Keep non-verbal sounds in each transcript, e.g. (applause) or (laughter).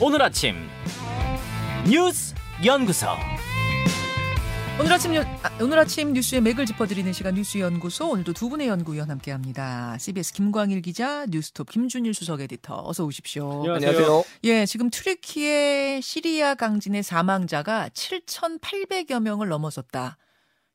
오늘 아침 뉴스 연구소 오늘 아침 연- 아, 오늘 아침 뉴스의 맥을 짚어드리는 시간 뉴스 연구소 오늘도 두 분의 연구위원 함께합니다. CBS 김광일 기자, 뉴스톱 김준일 수석 에디터 어서 오십시오. 안녕하세요. 예, 지금 튀르키예 시리아 강진의 사망자가 7,800여 명을 넘어섰다.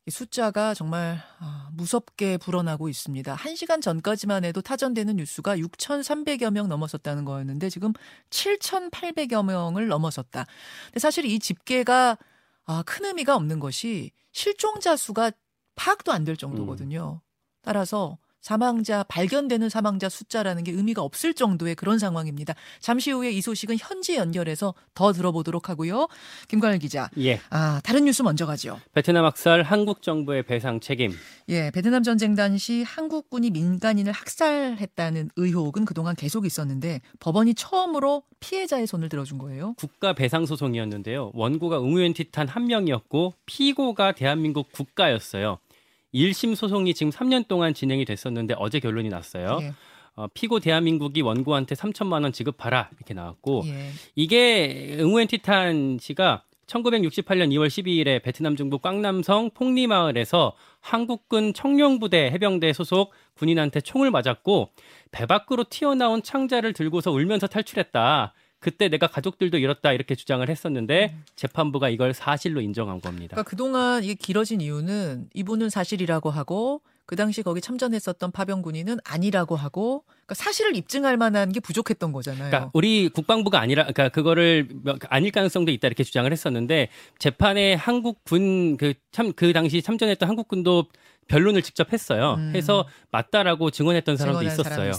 이 숫자가 정말 아, 무섭게 불어나고 있습니다. 한 시간 전까지만 해도 타전되는 뉴스가 6,300여 명 넘어섰다는 거였는데 지금 7,800여 명을 넘어섰다. 근데 사실 이 집계가 아, 큰 의미가 없는 것이 실종자 수가 파악도 안 될 정도거든요. 따라서 사망자 발견되는 사망자 숫자라는 게 의미가 없을 정도의 그런 상황입니다. 잠시 후에 이 소식은 현지 연결해서 더 들어보도록 하고요. 김관일 기자. 예. 아, 다른 뉴스 먼저 가죠. 베트남 학살 한국 정부의 배상 책임. 예, 베트남 전쟁 당시 한국군이 민간인을 학살했다는 의혹은 그동안 계속 있었는데 법원이 처음으로 피해자의 손을 들어준 거예요. 국가 배상 소송이었는데요. 원고가 응우엔 티탄 한 명이었고 피고가 대한민국 국가였어요. 1심 소송이 지금 3년 동안 진행이 됐었는데 어제 결론이 났어요. 예. 어, 피고 대한민국이 원고한테 3천만 원 지급하라 이렇게 나왔고 예. 이게 응우엔 티탄 씨가 1968년 2월 12일에 베트남 중부 꽝남성 폭리마을에서 한국군 청룡부대 해병대 소속 군인한테 총을 맞았고 배 밖으로 튀어나온 창자를 들고서 울면서 탈출했다. 그때 내가 가족들도 잃었다 이렇게 주장을 했었는데 재판부가 이걸 사실로 인정한 겁니다. 그러니까 그동안 이게 길어진 이유는 이분은 사실이라고 하고 그 당시 거기 참전했었던 파병 군인은 아니라고 하고 그러니까 사실을 입증할 만한 게 부족했던 거잖아요. 그러니까 우리 국방부가 아니라 그러니까 그거를 몇- 아닐 가능성도 있다 이렇게 주장을 했었는데 재판에 한국 군그 참 그 당시 참전했던 한국 군도 변론을 직접 했어요. 음. 해서 맞다라고 증언했던 사람도 있었어요.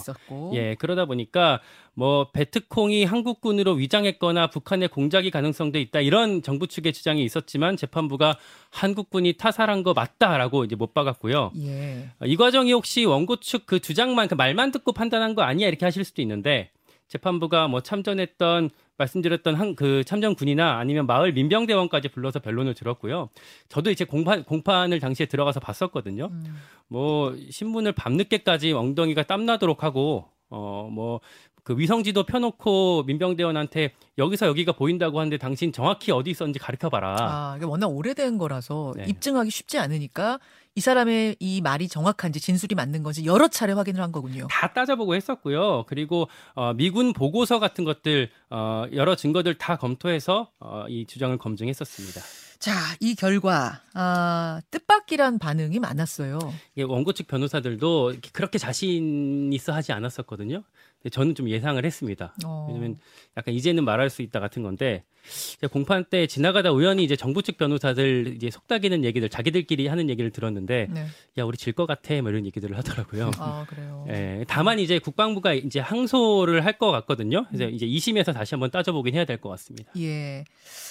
예, 그러다 보니까 뭐 베트콩이 한국군으로 위장했거나 북한의 공작이 가능성도 있다 이런 정부 측의 주장이 있었지만 재판부가 한국군이 타살한 거 맞다라고 이제 못 박았고요. 예. 어, 이 과정이 혹시 원고 측 그 주장만 그 말만 듣고 판단한 거 아니야 이렇게 하실 수도 있는데 재판부가 뭐 참전했던 말씀드렸던 한 그 참전 군이나 아니면 마을 민병대원까지 불러서 변론을 들었고요. 저도 이제 공판 공판을 당시에 들어가서 봤었거든요. 음. 뭐 신문을 밤늦게까지 엉덩이가 땀나도록 하고 어 뭐 그 위성지도 펴놓고 민병대원한테 여기서 여기가 보인다고 하는데 당신 정확히 어디 있었는지 가르쳐 봐라. 아, 이게 워낙 오래된 거라서 네. 입증하기 쉽지 않으니까 이 사람의 이 말이 정확한지 진술이 맞는 건지 여러 차례 확인을 한 거군요. 다 따져보고 했었고요. 그리고 어, 미군 보고서 같은 것들 어, 여러 증거들 다 검토해서 어, 이 주장을 검증했었습니다. 자, 이 결과 아, 뜻밖이란 반응이 많았어요. 이게 원고 측 변호사들도 그렇게 자신 있어 하지 않았었거든요. 근데 저는 좀 예상을 했습니다. 어. 왜냐면 약간 이제는 말할 수 있다 같은 건데 공판 때 지나가다 우연히 이제 정부 측 변호사들 이제 속닥이는 얘기들 자기들끼리 하는 얘기를 들었는데 네. 야 우리 질 것 같아 뭐 이런 얘기들을 하더라고요. 아, 그래요. 예, 다만 이제 국방부가 이제 항소를 할 것 같거든요. 음. 그래서 이제 2심에서 다시 한번 따져보긴 해야 될 것 같습니다. 예.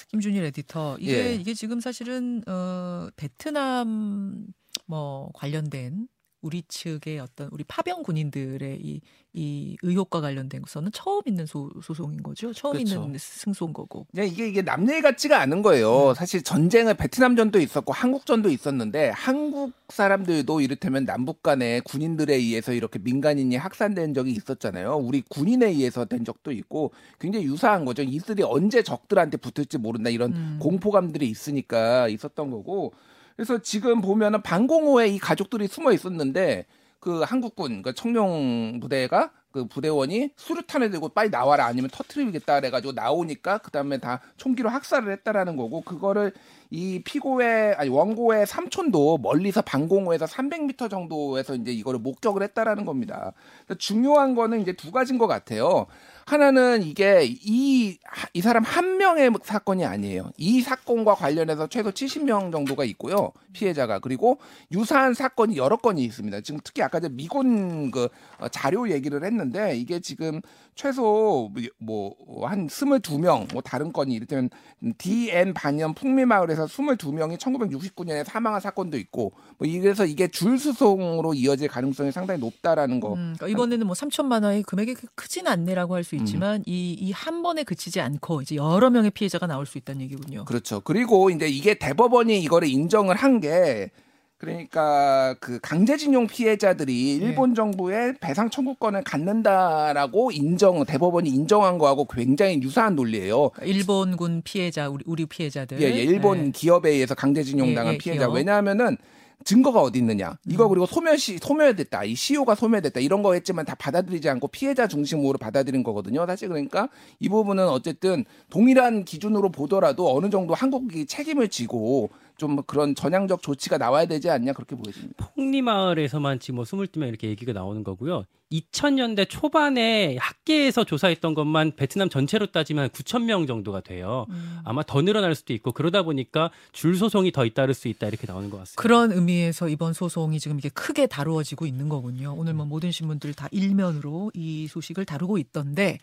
김준일 에디터. 이게 예. 이게 지금 사실은 어 베트남 뭐 관련된 우리 측의 어떤 우리 파병 군인들의 이, 이 의혹과 관련된 것은 처음 있는 소, 소송인 거죠. 처음 그렇죠. 있는 승소인 거고. 그냥 이게 이게 남 얘기 같지가 않은 거예요. 사실 전쟁은 베트남전도 있었고 한국전도 있었는데 한국 사람들도 이를테면 남북 간에 군인들에 의해서 이렇게 민간인이 학살된 적이 있었잖아요. 우리 군인에 의해서 된 적도 있고 굉장히 유사한 거죠. 이들이 언제 적들한테 붙을지 모른다 이런 음. 공포감들이 있으니까 있었던 거고. 그래서 지금 보면은 방공호에 이 가족들이 숨어 있었는데 그 한국군 그 청룡 부대가 그 부대원이 수류탄을 들고 빨리 나와라 아니면 터트리겠다 그래가지고 나오니까 그 다음에 다 총기로 학살을 했다라는 거고 그거를 이 피고의 아니 원고의 삼촌도 멀리서 방공호에서 300m 정도에서 이제 이거를 목격을 했다라는 겁니다. 중요한 거는 이제 두 가지인 것 같아요. 하나는 이게 이, 이 사람 한 명의 사건이 아니에요. 이 사건과 관련해서 최소 70명 정도가 있고요. 피해자가. 그리고 유사한 사건이 여러 건이 있습니다. 지금 특히 아까 전 미군 그 어, 자료 얘기를 했는데 이게 지금 최소 뭐한 22명 뭐 다른 건이 이를테면 DN 반년 풍미마을에서 22명이 1969년에 사망한 사건도 있고 뭐 이래서 이게 줄 수송으로 이어질 가능성이 상당히 높다라는 거. 음, 그러니까 이번에는 뭐 3천만 원의 금액이 크- 크진 않네라고 할 수 있지만 이이 한 번에 그치지 않고 이제 여러 명의 피해자가 나올 수 있다는 얘기군요. 그렇죠. 그리고 이제 이게 대법원이 이거를 인정을 한 게 그러니까 그 강제징용 피해자들이 네. 일본 정부의 배상 청구권을 갖는다라고 인정 대법원이 인정한 거하고 굉장히 유사한 논리예요. 일본군 피해자 우리 우리 피해자들. 예, 예, 일본 네. 기업에 의해서 강제징용 예, 당한 예, 피해자. 기업. 왜냐하면은 증거가 어디 있느냐. 이거 음. 그리고 소멸시 소멸됐다. 이 시효가 소멸됐다. 이런 거 했지만 다 받아들이지 않고 피해자 중심으로 받아들인 거거든요. 사실 그러니까 이 부분은 어쨌든 동일한 기준으로 보더라도 어느 정도 한국이 책임을 지고 좀 그런 전향적 조치가 나와야 되지 않냐 그렇게 보여집니다. 폭리마을에서만 지금 뭐 22명 이렇게 얘기가 나오는 거고요. 2000년대 초반에 학계에서 조사했던 것만 베트남 전체로 따지면 9,000명 정도가 돼요. 음. 아마 더 늘어날 수도 있고 그러다 보니까 줄 소송이 더 잇따를 수 있다 이렇게 나오는 것 같습니다. 그런 의미에서 이번 소송이 지금 이게 크게 다루어지고 있는 거군요. 오늘 뭐 모든 신문들 다 일면으로 이 소식을 다루고 있던데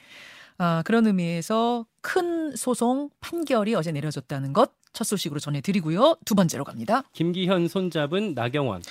아, 그런 의미에서 큰 소송 판결이 어제 내려졌다는 것 첫 소식으로 전해드리고요. 두 번째로 갑니다. 김기현 손잡은 나경원.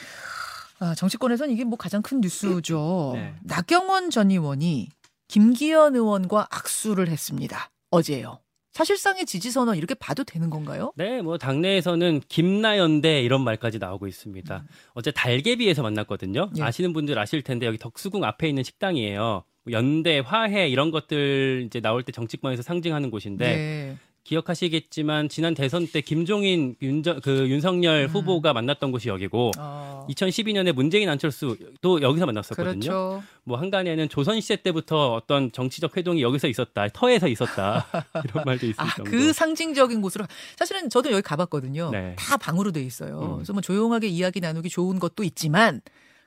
아, 정치권에서는 이게 뭐 가장 큰 뉴스죠. (laughs) 네. 나경원 전 의원이 김기현 의원과 악수를 했습니다. 어제요. 사실상의 지지 선언 이렇게 봐도 되는 건가요? 네, 뭐 당내에서는 김나연대 이런 말까지 나오고 있습니다. 음. 어제 달개비에서 만났거든요. 예. 아시는 분들 아실 텐데 여기 덕수궁 앞에 있는 식당이에요. 뭐 연대, 화해 이런 것들 이제 나올 때 정치권에서 상징하는 곳인데 네. 기억하시겠지만 지난 대선 때 김종인 윤저, 그 윤석열 음. 후보가 만났던 곳이 여기고 어, 2012년에 문재인 안철수도 여기서 만났었거든요. 그렇죠. 뭐 한간에는 조선 시대 때부터 어떤 정치적 회동이 여기서 있었다, 터에서 있었다 (laughs) 이런 말도 있을 아, 정도. 그 상징적인 곳으로 사실은 저도 여기 가봤거든요. 네. 다 방으로 돼 있어요. 음. 그래서 뭐 조용하게 이야기 나누기 좋은 것도 있지만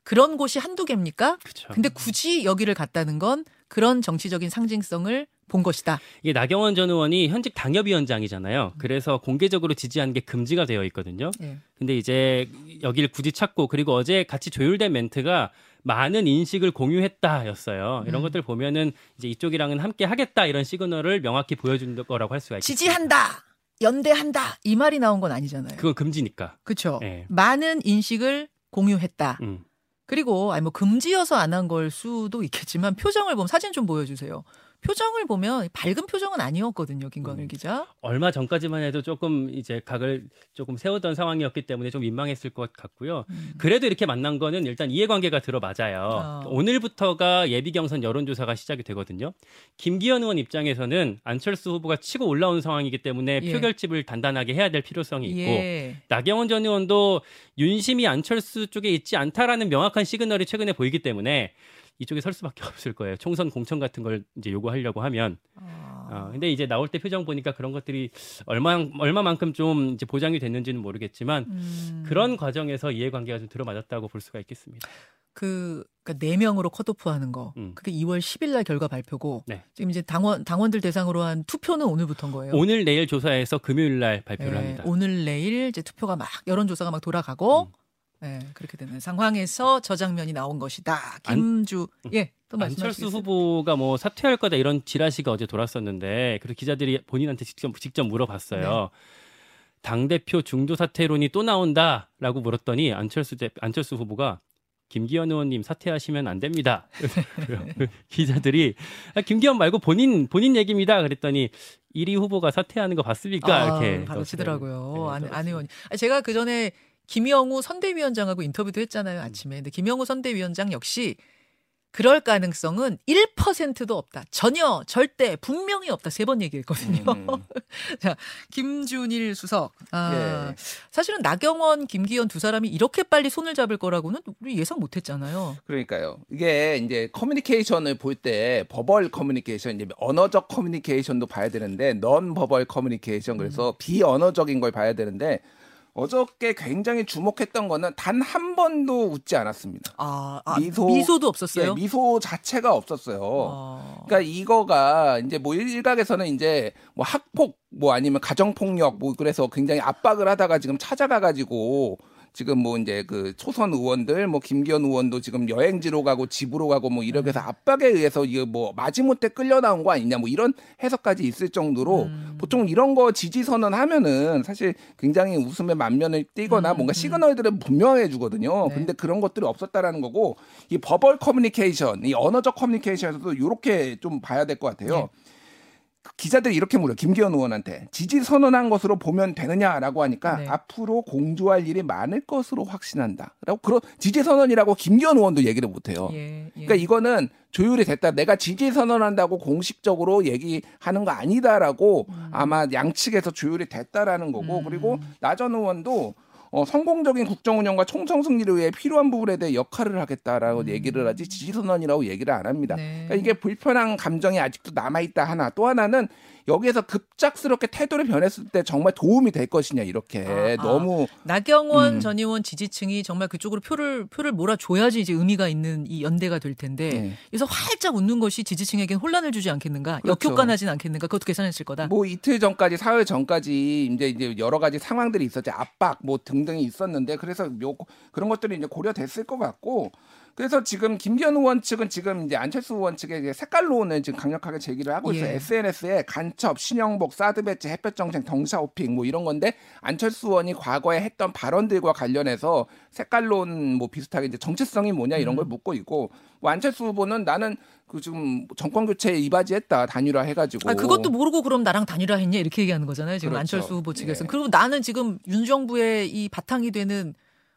그런 곳이 한두 개입니까? 그쵸. 근데 굳이 여기를 갔다는 건 그런 정치적인 상징성을 본 것이다. 이게 나경원 전 의원이 현직 당협위원장이잖아요. 그래서 공개적으로 지지하는 게 금지가 되어 있거든요. 예. 근데 이제 여기를 굳이 찾고 그리고 어제 같이 조율된 멘트가 많은 인식을 공유했다였어요. 이런 음. 것들 보면은 이제 이쪽이랑은 함께 하겠다 이런 시그널을 명확히 보여준 거라고 할 수가 있겠죠. 지지한다. 연대한다. 이 말이 나온 건 아니잖아요. 그건 금지니까. 그렇죠. 예. 많은 인식을 공유했다. 음. 그리고 아니 뭐 금지여서 안 한 걸 수도 있겠지만 표정을 보면 사진 좀 보여주세요. 표정을 보면 밝은 표정은 아니었거든요, 김광일 음. 기자. 얼마 전까지만 해도 조금 이제 각을 조금 세우던 상황이었기 때문에 좀 민망했을 것 같고요. 음. 그래도 이렇게 만난 거는 일단 이해관계가 들어맞아요. 어. 오늘부터가 예비 경선 여론조사가 시작이 되거든요. 김기현 의원 입장에서는 안철수 후보가 치고 올라온 상황이기 때문에 예. 표결집을 단단하게 해야 될 필요성이 있고 예. 나경원 전 의원도 윤심이 안철수 쪽에 있지 않다라는 명확한 시그널이 최근에 보이기 때문에 이쪽에 설 수밖에 (laughs) 없을 거예요. 총선 공천 같은 걸 이제 요구하려고 하면. 아. 어, 근데 이제 나올 때 표정 보니까 그런 것들이 얼마 얼마만큼 좀 이제 보장이 됐는지는 모르겠지만 음. 그런 과정에서 이해관계가 좀 들어맞았다고 볼 수가 있겠습니다. 그, 그러니까 네 명으로 컷오프 하는 거. 음. 그게 2월 10일 날 결과 발표고. 네. 지금 이제 당원 당원들 대상으로 한 투표는 오늘부터인 거예요. 오늘 내일 조사해서 금요일 날 발표를 예, 합니다. 오늘 내일 이제 투표가 막 여론조사가 막 돌아가고. 음. 네, 그렇게 되는 상황에서 저 장면이 나온 것이다. 안- 김주 예, 또 안철수? 후보가 뭐 사퇴할 거다 이런 지라시가 어제 돌았었는데 그래서 기자들이 본인한테 직접 직접 물어봤어요. 네. 당 대표 중도 사퇴론이 또 나온다라고 물었더니 안철수 대, 안철수 후보가 김기현 의원님 사퇴하시면 안 됩니다. (laughs) 기자들이 아, 김기현 말고 본인 본인 얘기입니다. 그랬더니 1위 후보가 사퇴하는 거 봤습니까? 아, 이렇게 바로 치더라고요. 네, 안, 안. 의원이. 아, 제가 그 전에 김영우 선대위원장하고 인터뷰도 했잖아요 음. 아침에. 근데 김영우 선대위원장 역시 그럴 가능성은 1%도 없다. 전혀 절대 분명히 없다. 세 번 얘기했거든요. 음. (laughs) 자, 김준일 수석. 아, 예. 사실은 나경원, 김기현 두 사람이 이렇게 빨리 손을 잡을 거라고는 우리 예상 못 했잖아요. 그러니까요. 이게 이제 커뮤니케이션을 볼 때 verbal 커뮤니케이션, 이제 언어적 커뮤니케이션도 봐야 되는데 non-verbal 커뮤니케이션 그래서 비언어적인 걸 봐야 되는데 어저께 굉장히 주목했던 거는 단 한 번도 웃지 않았습니다. 아, 아 미소- 미소, 도 없었어요? 예, 미소 자체가 없었어요. 어. 그러니까 이거가 이제 뭐 일각에서는 이제 뭐 학폭 뭐 아니면 가정폭력 뭐 그래서 굉장히 압박을 하다가 지금 찾아가 가지고 지금 뭐 이제 그 초선 의원들 뭐 김기현 의원도 지금 여행지로 가고 집으로 가고 뭐 이렇게 해서 압박에 의해서 이거 뭐 마지못해 끌려 나온 거 아니냐 뭐 이런 해석까지 있을 정도로 음. 보통 이런 거 지지 선언하면은 사실 굉장히 웃음의 만면을 띠거나 음, 뭔가 음. 시그널들을 분명해 주거든요. 네. 근데 그런 것들이 없었다라는 거고 이 버벌 커뮤니케이션, 이 언어적 커뮤니케이션에서도 이렇게 좀 봐야 될 것 같아요. 네. 기자들이 이렇게 물어요. 김기현 의원한테 지지 선언한 것으로 보면 되느냐라고 하니까 네. 앞으로 공조할 일이 많을 것으로 확신한다. 라고 그런 지지 선언이라고 김기현 의원도 얘기를 못 해요. 예, 예. 그러니까 이거는 조율이 됐다. 내가 지지 선언한다고 공식적으로 얘기하는 거 아니다라고 음. 아마 양측에서 조율이 됐다라는 거고 그리고 나전 의원도 어, 성공적인 국정 운영과 총선 승리를 위해 필요한 부분에 대해 역할을 하겠다라고 얘기를 하지 지지 선언이라고 얘기를 안 합니다. 음. 네. 그러니까 이게 불편한 감정이 아직도 남아 있다 하나 또 하나는 여기에서 급작스럽게 태도를 변했을 때 정말 도움이 될 것이냐 이렇게 아, 아. 너무 나경원 음. 전 의원 지지층이 정말 그쪽으로 표를 표를 몰아줘야지 이제 의미가 있는 이 연대가 될 텐데 네. 그래서 활짝 웃는 것이 지지층에겐 혼란을 주지 않겠는가 그렇죠. 역효과나진 않겠는가 그것도 계산했을 거다. 뭐 이틀 전까지 사흘 전까지 이제 이제 여러 가지 상황들이 있었지 압박 뭐등 등이 있었는데 그래서 요 그런 것들이 이제 고려됐을 것 같고 그래서 지금 김기현 의원 측은 지금 이제 안철수 의원 이제 색깔론을 지금 강력하게 제기를 하고 있어요. 예. SNS에 간첩, 신영복, 사드 배치, 햇볕 정책, 덩샤오핑 뭐 이런 건데 안철수 의원이 과거에 했던 발언들과 관련해서 색깔론 뭐 비슷하게 이제 정체성이 뭐냐 이런 음. 걸 묻고 있고 뭐 안철수 후보는 나는 그 지금 정권 교체에 이바지했다 단일화 해가지고 아 그것도 모르고 그럼 나랑 단일화 했냐 이렇게 얘기하는 거잖아요. 지금 그렇죠. 안철수 후보 측에서는. 예. 그리고 나는 지금 윤 정부의 이 바탕이 되는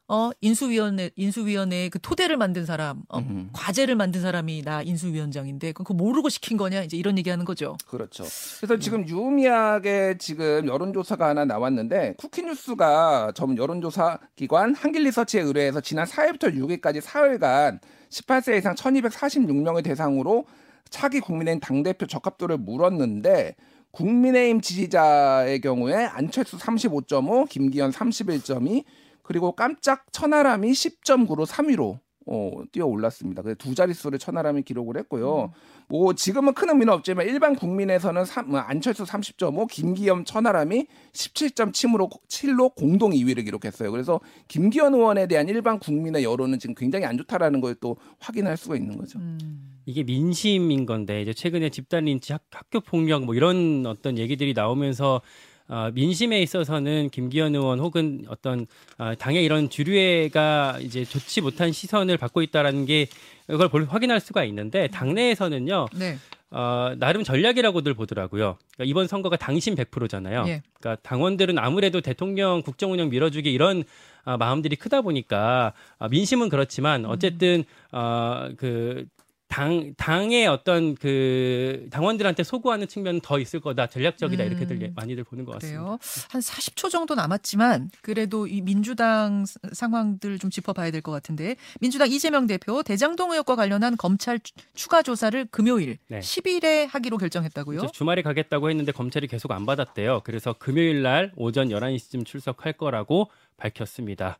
어 인수위원회 인수위원회의 그 토대를 만든 사람, 어, 음. 과제를 만든 사람이 나 인수위원장인데 그거 모르고 시킨 거냐 이제 이런 얘기하는 거죠. 그렇죠. 그래서 지금 유의미하게 지금 여론조사가 하나 나왔는데 쿠키뉴스가 전 여론조사 기관 한길리서치에 의뢰해서 지난 4일부터 6일까지 사흘간 18세 이상 1246명을 대상으로 차기 국민의힘 당대표 적합도를 물었는데 국민의힘 지지자의 경우에 안철수 35.5, 김기현 31.2, 그리고 깜짝 천하람이 10.9로 3위로 어, 뛰어 올랐습니다. 그래서 두 자릿수를 천하람이 기록을 했고요. 뭐 지금은 큰 의미는 없지만 일반 국민에서는 삼- 뭐 안철수 30.5, 김기현 천하람이 17.7로 7로 공동 2위를 기록했어요. 그래서 김기현 의원에 대한 일반 국민의 여론은 지금 굉장히 안 좋다라는 걸 또 확인할 수가 있는 거죠. 음. 이게 민심인 건데 이제 최근에 집단 린치, 학, 학교 폭력 뭐 이런 어떤 얘기들이 나오면서 어, 민심에 있어서는 김기현 의원 혹은 어떤 어, 당의 이런 주류회가 이제 좋지 못한 시선을 받고 있다라는 게 이걸 볼, 확인할 수가 있는데 당내에서는요 네. 어, 나름 전략이라고들 보더라고요. 그러니까 이번 선거가 당심 100%잖아요. 예. 그러니까 당원들은 아무래도 대통령 국정 운영 밀어주기 이런 아, 마음들이 크다 보니까 아, 민심은 그렇지만 어쨌든 어, 그 당, 당의 어떤 그 당원들한테 소구하는 측면은 더 있을 거다. 전략적이다. 음. 이렇게들 예- 많이들 보는 것 같습니다. 그래요. 한 40초 정도 남았지만 그래도 이 민주당 스- 상황들 좀 짚어봐야 될 것 같은데 민주당 이재명 대표 대장동 의혹과 관련한 검찰 추- 추가 조사를 금요일 네. 10일에 하기로 결정했다고요. 주말에 가겠다고 했는데 검찰이 계속 안 받았대요. 그래서 금요일 날 오전 11시쯤 출석할 거라고 밝혔습니다.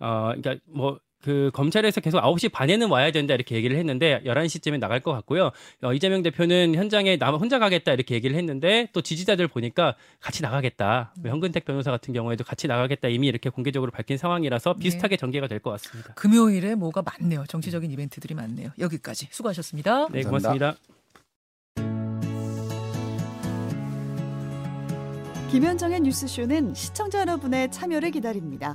어, 그러니까 뭐 그 검찰에서 계속 9시 반에는 와야 된다 이렇게 얘기를 했는데 11시쯤에 나갈 것 같고요. 어, 이재명 대표는 현장에 나 혼자 가겠다 이렇게 얘기를 했는데 또 지지자들 보니까 같이 나가겠다. 뭐 현근택 변호사 같은 경우에도 같이 나가겠다 이미 이렇게 공개적으로 밝힌 상황이라서 비슷하게 전개가 될 것 같습니다. 금요일에 뭐가 많네요. 정치적인 이벤트들이 많네요. 여기까지 수고하셨습니다. 네, 감사합니다. 고맙습니다. 김현정의 뉴스쇼는 시청자 여러분의 참여를 기다립니다.